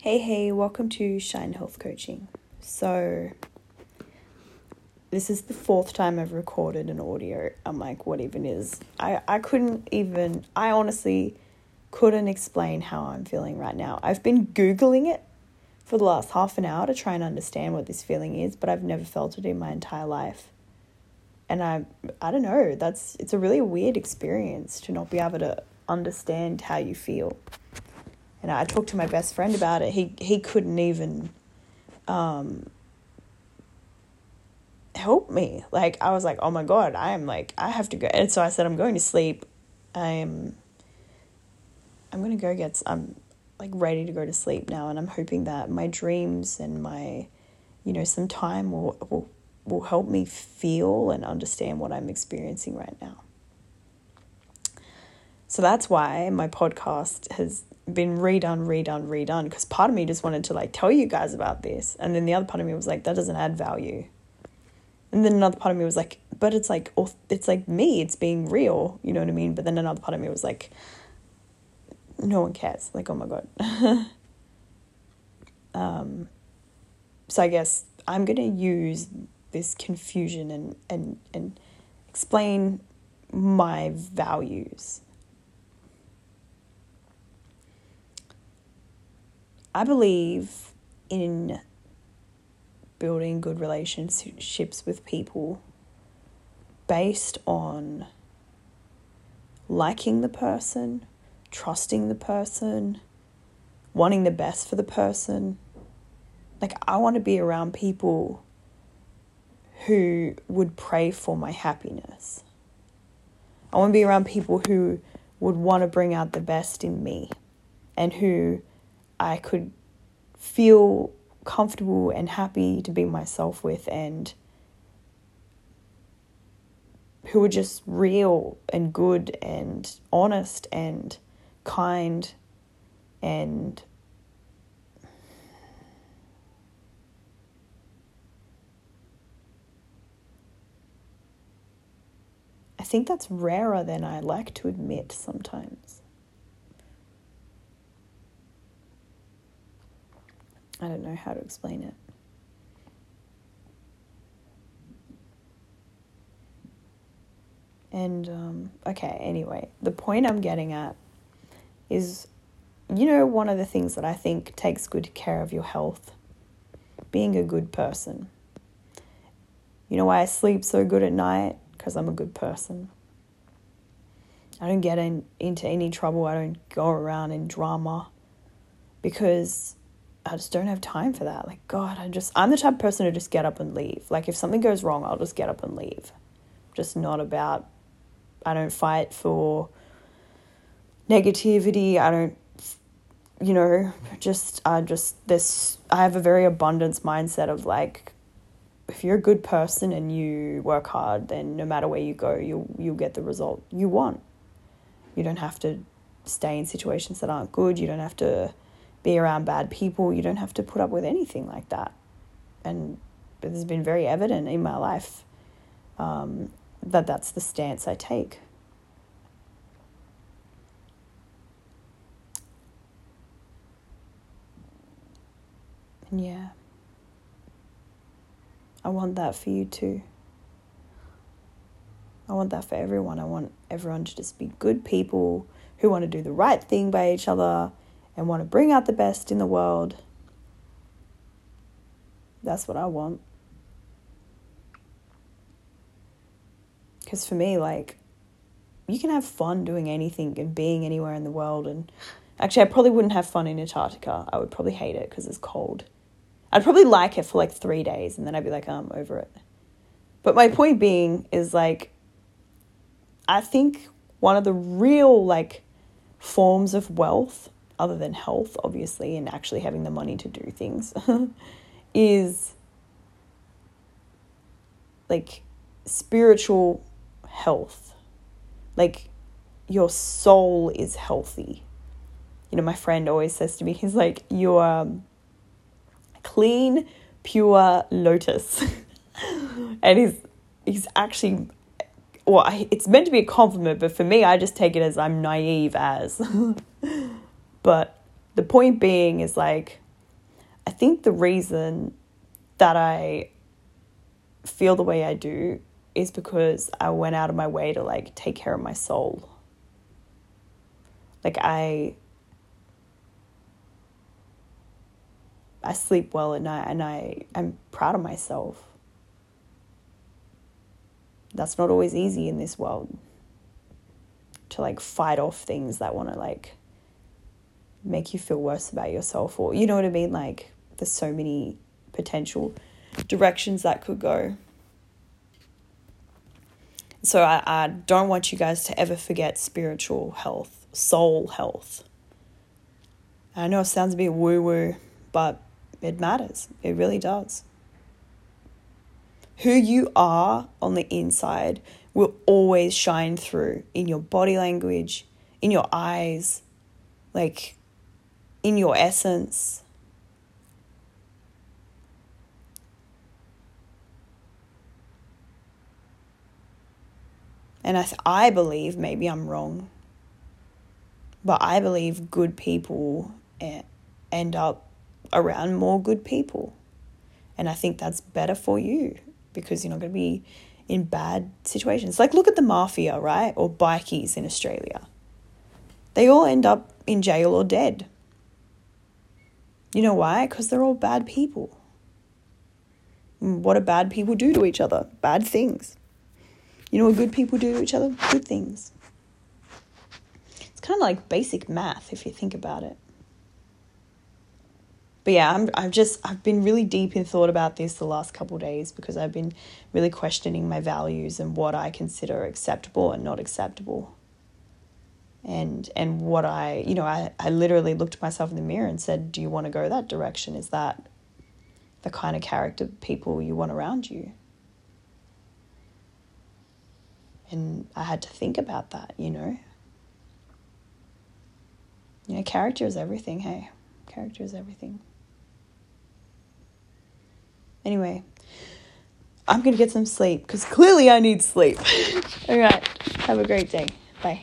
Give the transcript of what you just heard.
Hey, hey, welcome to Shine Health Coaching. So, this is the fourth time I've recorded an audio. I'm like, what even is? I, I couldn't even, I honestly couldn't explain how I'm feeling right now. I've been Googling it for the last half an hour to try and understand what this feeling is, but I've never felt it in my entire life. And I, I don't know, that's, it's a really weird experience to not be able to understand how you feel and I talked to my best friend about it. He he couldn't even um, help me. Like I was like, oh my god, I am like I have to go. And so I said, I'm going to sleep. I'm I'm gonna go get. I'm like ready to go to sleep now, and I'm hoping that my dreams and my, you know, some time will will will help me feel and understand what I'm experiencing right now. So that's why my podcast has been redone, redone, redone. Because part of me just wanted to like tell you guys about this, and then the other part of me was like, that doesn't add value. And then another part of me was like, but it's like it's like me, it's being real, you know what I mean? But then another part of me was like, no one cares. Like, oh my god. um, so I guess I'm gonna use this confusion and and and explain my values I believe in building good relationships with people based on liking the person, trusting the person, wanting the best for the person. Like, I want to be around people who would pray for my happiness. I want to be around people who would want to bring out the best in me and who I could feel comfortable and happy to be myself with and who were just real and good and honest and kind and I think that's rarer than I like to admit sometimes. I don't know how to explain it. And, um, okay, anyway, the point I'm getting at is you know, one of the things that I think takes good care of your health? Being a good person. You know why I sleep so good at night? Because I'm a good person. I don't get in, into any trouble. I don't go around in drama because I just don't have time for that. Like, God, I just, I'm the type of person to just get up and leave. Like, if something goes wrong, I'll just get up and leave. Just not about, I don't fight for negativity. I don't, you know, just, I just, this, I have a very abundance mindset of like, if you're a good person and you work hard, then no matter where you go, you'll, you'll get the result you want. You don't have to stay in situations that aren't good. You don't have to, be around bad people. You don't have to put up with anything like that. And it has been very evident in my life um, that that's the stance I take. And yeah, I want that for you too. I want that for everyone. I want everyone to just be good people who want to do the right thing by each other and want to bring out the best in the world. That's what I want. Because for me, like, you can have fun doing anything and being anywhere in the world. And actually, I probably wouldn't have fun in Antarctica. I would probably hate it because it's cold. I'd probably like it for like three days and then I'd be like, oh, I'm over it. But my point being is like, I think one of the real like forms of wealth other than health, obviously, and actually having the money to do things, is like spiritual health. Like your soul is healthy. You know, my friend always says to me, he's like, You're um, clean, pure lotus. and he's he's actually well, it's meant to be a compliment, but for me, I just take it as I'm naive as. But the point being is like, I think the reason that I feel the way I do is because I went out of my way to like take care of my soul. Like I I sleep well at night and I I'm proud of myself. That's not always easy in this world to like fight off things that want to like make you feel worse about yourself or you know what I mean like there's so many potential directions that could go. So I, I don't want you guys to ever forget spiritual health, soul health. I know it sounds a bit woo woo, but it matters. It really does. Who you are on the inside will always shine through in your body language, in your eyes, like in your essence. And I, I believe, maybe I'm wrong, but I believe good people end up around more good people. And I think that's better for you because you're not going to be in bad situations. Like, look at the mafia, right? Or bikies in Australia. They all end up in jail or dead. You know why? Because they're all bad people. Mm, what do bad people do to each other? Bad things. You know what good people do to each other? Good things. It's kind of like basic math if you think about it. But yeah, I'm I've just I've been really deep in thought about this the last couple days because I've been really questioning my values and what I consider acceptable and not acceptable. And and what I you know, I, I literally looked myself in the mirror and said, Do you want to go that direction? Is that the kind of character people you want around you? And I had to think about that, you know. You know, character is everything, hey. Character is everything. Anyway, I'm to get some sleep because clearly I need sleep. All right. Have a great day. Bye.